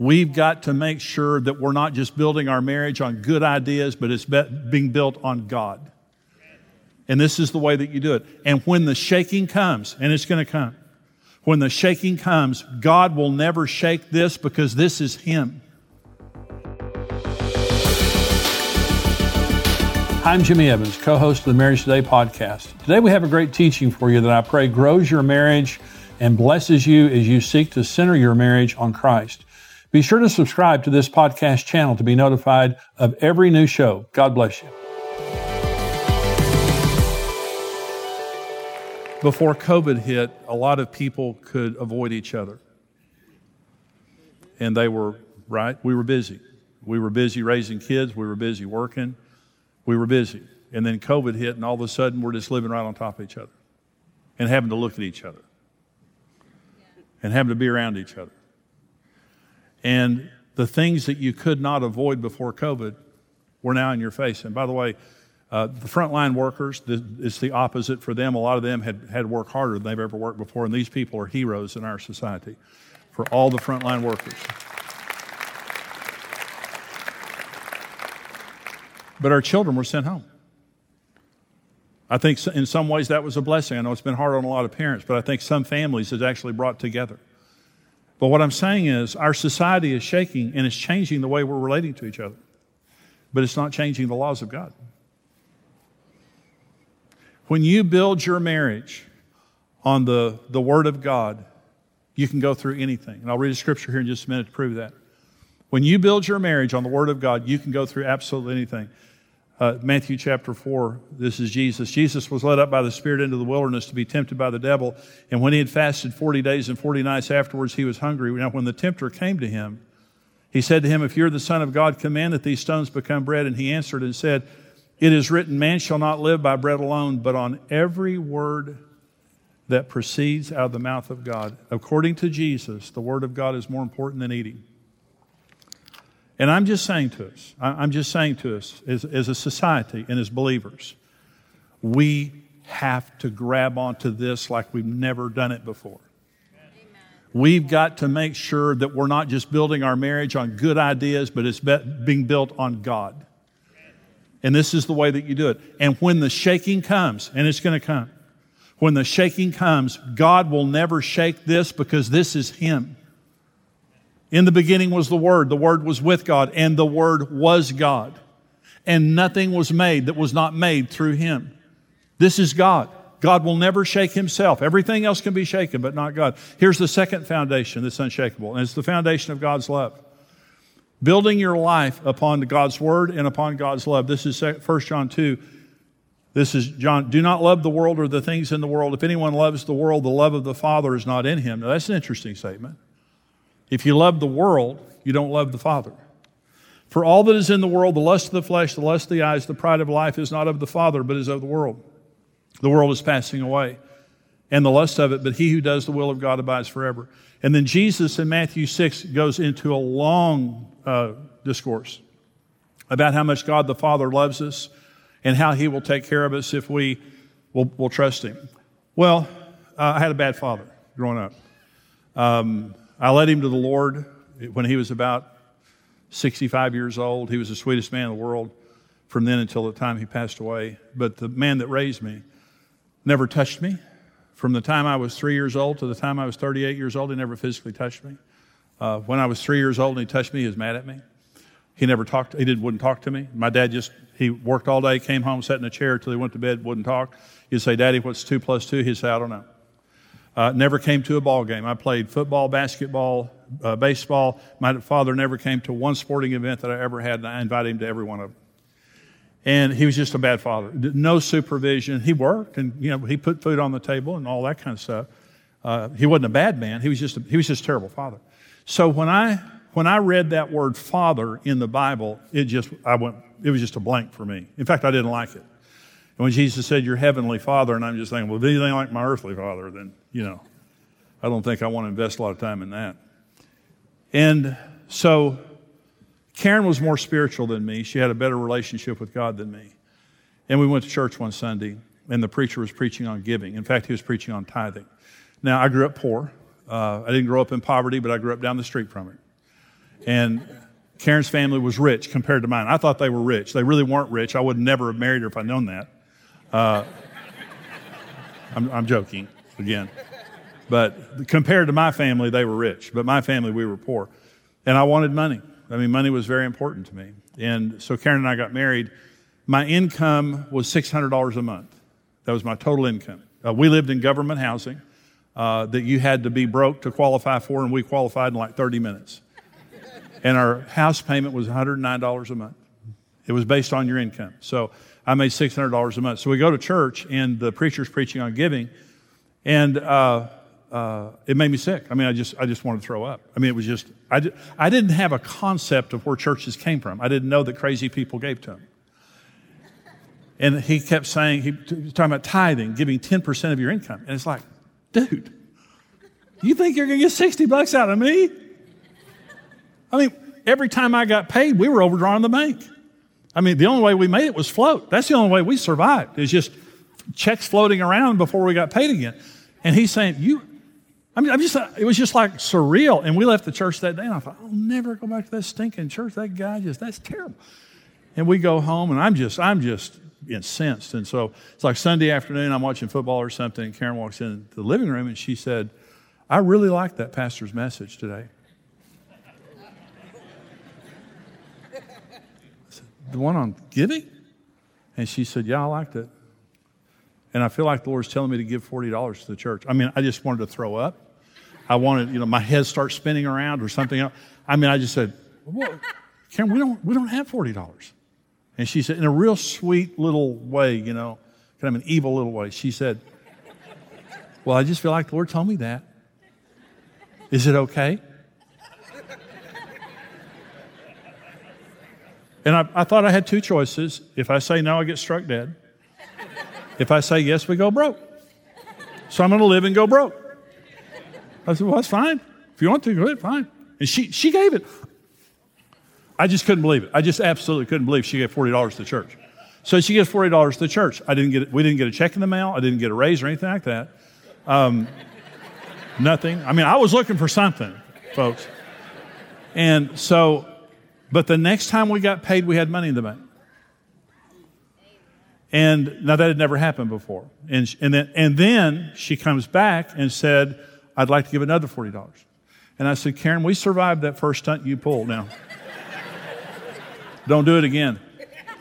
We've got to make sure that we're not just building our marriage on good ideas, but it's being built on God. And this is the way that you do it. And when the shaking comes, and it's going to come, when the shaking comes, God will never shake this because this is Him. I'm Jimmy Evans, co host of the Marriage Today podcast. Today we have a great teaching for you that I pray grows your marriage and blesses you as you seek to center your marriage on Christ. Be sure to subscribe to this podcast channel to be notified of every new show. God bless you. Before COVID hit, a lot of people could avoid each other. And they were, right? We were busy. We were busy raising kids. We were busy working. We were busy. And then COVID hit, and all of a sudden, we're just living right on top of each other and having to look at each other and having to be around each other. And the things that you could not avoid before COVID were now in your face. And by the way, uh, the frontline workers, the, it's the opposite for them. A lot of them had, had to work harder than they've ever worked before, and these people are heroes in our society for all the frontline workers. But our children were sent home. I think in some ways that was a blessing. I know it's been hard on a lot of parents, but I think some families has actually brought together. But what I'm saying is, our society is shaking and it's changing the way we're relating to each other. But it's not changing the laws of God. When you build your marriage on the, the Word of God, you can go through anything. And I'll read a scripture here in just a minute to prove that. When you build your marriage on the Word of God, you can go through absolutely anything. Uh, Matthew chapter 4, this is Jesus. Jesus was led up by the Spirit into the wilderness to be tempted by the devil. And when he had fasted 40 days and 40 nights afterwards, he was hungry. Now, when the tempter came to him, he said to him, If you're the Son of God, command that these stones become bread. And he answered and said, It is written, Man shall not live by bread alone, but on every word that proceeds out of the mouth of God. According to Jesus, the word of God is more important than eating. And I'm just saying to us, I'm just saying to us as, as a society and as believers, we have to grab onto this like we've never done it before. We've got to make sure that we're not just building our marriage on good ideas, but it's being built on God. And this is the way that you do it. And when the shaking comes, and it's going to come, when the shaking comes, God will never shake this because this is Him. In the beginning was the Word, the Word was with God, and the Word was God. And nothing was made that was not made through Him. This is God. God will never shake Himself. Everything else can be shaken, but not God. Here's the second foundation that's unshakable, and it's the foundation of God's love. Building your life upon God's Word and upon God's love. This is 1 John 2. This is John. Do not love the world or the things in the world. If anyone loves the world, the love of the Father is not in him. Now, that's an interesting statement. If you love the world, you don't love the Father. For all that is in the world, the lust of the flesh, the lust of the eyes, the pride of life is not of the Father, but is of the world. The world is passing away, and the lust of it, but he who does the will of God abides forever. And then Jesus in Matthew 6 goes into a long uh, discourse about how much God the Father loves us and how he will take care of us if we will, will trust him. Well, uh, I had a bad father growing up. Um, I led him to the Lord when he was about 65 years old. He was the sweetest man in the world from then until the time he passed away. But the man that raised me never touched me. From the time I was three years old to the time I was 38 years old, he never physically touched me. Uh, when I was three years old and he touched me, he was mad at me. He never talked. He didn't wouldn't talk to me. My dad just he worked all day, came home, sat in a chair till he went to bed, wouldn't talk. He'd say, "Daddy, what's two plus two? He'd say, "I don't know." Uh, never came to a ball game. I played football, basketball, uh, baseball. My father never came to one sporting event that I ever had, and I invited him to every one of them. And he was just a bad father. No supervision. He worked, and you know he put food on the table and all that kind of stuff. Uh, he wasn't a bad man. He was just a, he was just a terrible father. So when I when I read that word father in the Bible, it just I went it was just a blank for me. In fact, I didn't like it. And when Jesus said, Your heavenly father, and I'm just thinking, well, if anything like my earthly father, then, you know, I don't think I want to invest a lot of time in that. And so Karen was more spiritual than me. She had a better relationship with God than me. And we went to church one Sunday, and the preacher was preaching on giving. In fact, he was preaching on tithing. Now, I grew up poor. Uh, I didn't grow up in poverty, but I grew up down the street from it. And Karen's family was rich compared to mine. I thought they were rich. They really weren't rich. I would never have married her if I'd known that. Uh, I'm, I'm joking again. But compared to my family, they were rich. But my family, we were poor. And I wanted money. I mean, money was very important to me. And so Karen and I got married. My income was $600 a month. That was my total income. Uh, we lived in government housing uh, that you had to be broke to qualify for, and we qualified in like 30 minutes. And our house payment was $109 a month. It was based on your income. So I made $600 a month. So we go to church, and the preacher's preaching on giving, and uh, uh, it made me sick. I mean, I just, I just wanted to throw up. I mean, it was just, I, I didn't have a concept of where churches came from. I didn't know that crazy people gave to them. And he kept saying, he was talking about tithing, giving 10% of your income. And it's like, dude, you think you're going to get 60 bucks out of me? I mean, every time I got paid, we were overdrawing the bank. I mean, the only way we made it was float. That's the only way we survived, is just checks floating around before we got paid again. And he's saying, You, I mean, I'm just, it was just like surreal. And we left the church that day, and I thought, I'll never go back to that stinking church. That guy just, that's terrible. And we go home, and I'm just, I'm just incensed. And so it's like Sunday afternoon, I'm watching football or something, and Karen walks into the living room, and she said, I really like that pastor's message today. The one on giving? And she said, Yeah, I liked it. And I feel like the Lord's telling me to give $40 to the church. I mean, I just wanted to throw up. I wanted, you know, my head start spinning around or something else. I mean, I just said, well, Karen, we don't, we don't have $40. And she said, in a real sweet little way, you know, kind of an evil little way, she said, Well, I just feel like the Lord told me that. Is it okay? And I, I, thought I had two choices. If I say no, I get struck dead. If I say yes, we go broke. So I'm going to live and go broke. I said, well, that's fine. If you want to, go ahead, fine. And she, she gave it. I just couldn't believe it. I just absolutely couldn't believe she gave $40 to the church. So she gives $40 to the church. I didn't get, we didn't get a check in the mail. I didn't get a raise or anything like that. Um, nothing. I mean, I was looking for something, folks. And so but the next time we got paid, we had money in the bank. And now that had never happened before. And, and, then, and then she comes back and said, I'd like to give another $40. And I said, Karen, we survived that first stunt you pulled now. Don't do it again.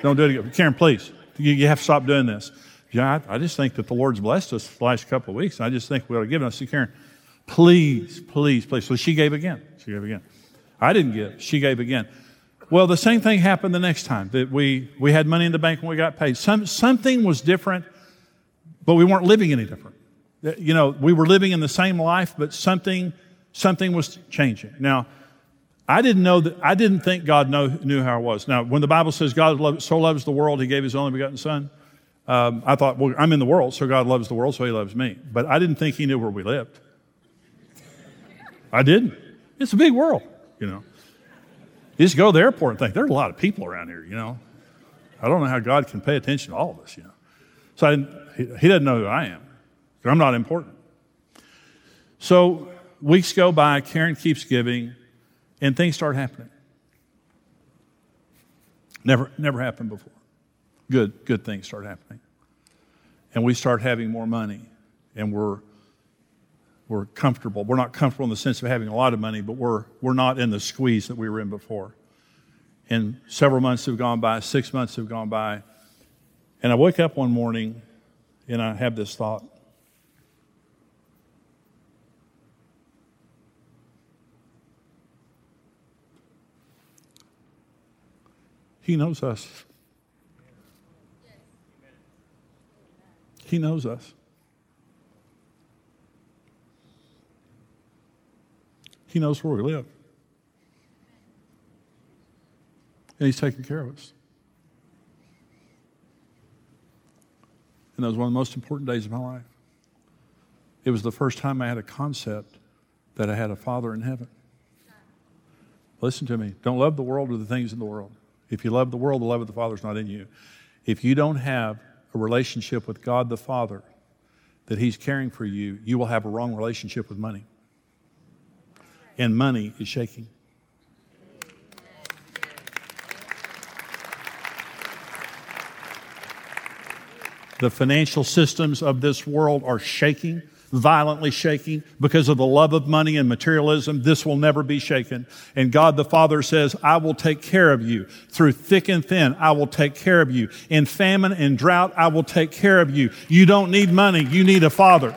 Don't do it again. Karen, please, you, you have to stop doing this. Yeah, I, I, just think that the Lord's blessed us the last couple of weeks. I just think we ought to give it. I said, Karen, please, please, please. So she gave again. She gave again. I didn't give. She gave again. Well, the same thing happened the next time that we, we had money in the bank when we got paid. Some, something was different, but we weren't living any different. You know, we were living in the same life, but something, something was changing. Now, I didn't know that, I didn't think God know, knew how I was. Now, when the Bible says God so loves the world, he gave his only begotten son, um, I thought, well, I'm in the world, so God loves the world, so he loves me. But I didn't think he knew where we lived. I didn't. It's a big world, you know. You just go to the airport and think, there's a lot of people around here, you know. I don't know how God can pay attention to all of us, you know. So he, he doesn't know who I am. I'm not important. So weeks go by, Karen keeps giving, and things start happening. Never, never happened before. Good, good things start happening. And we start having more money, and we're we're comfortable. We're not comfortable in the sense of having a lot of money, but we're, we're not in the squeeze that we were in before. And several months have gone by, six months have gone by. And I wake up one morning and I have this thought. He knows us. He knows us. He knows where we live. And He's taking care of us. And that was one of the most important days of my life. It was the first time I had a concept that I had a Father in heaven. Listen to me. Don't love the world or the things in the world. If you love the world, the love of the Father is not in you. If you don't have a relationship with God the Father, that He's caring for you, you will have a wrong relationship with money and money is shaking. The financial systems of this world are shaking, violently shaking, because of the love of money and materialism. This will never be shaken. And God the Father says, I will take care of you. Through thick and thin, I will take care of you. In famine and drought, I will take care of you. You don't need money. You need a father.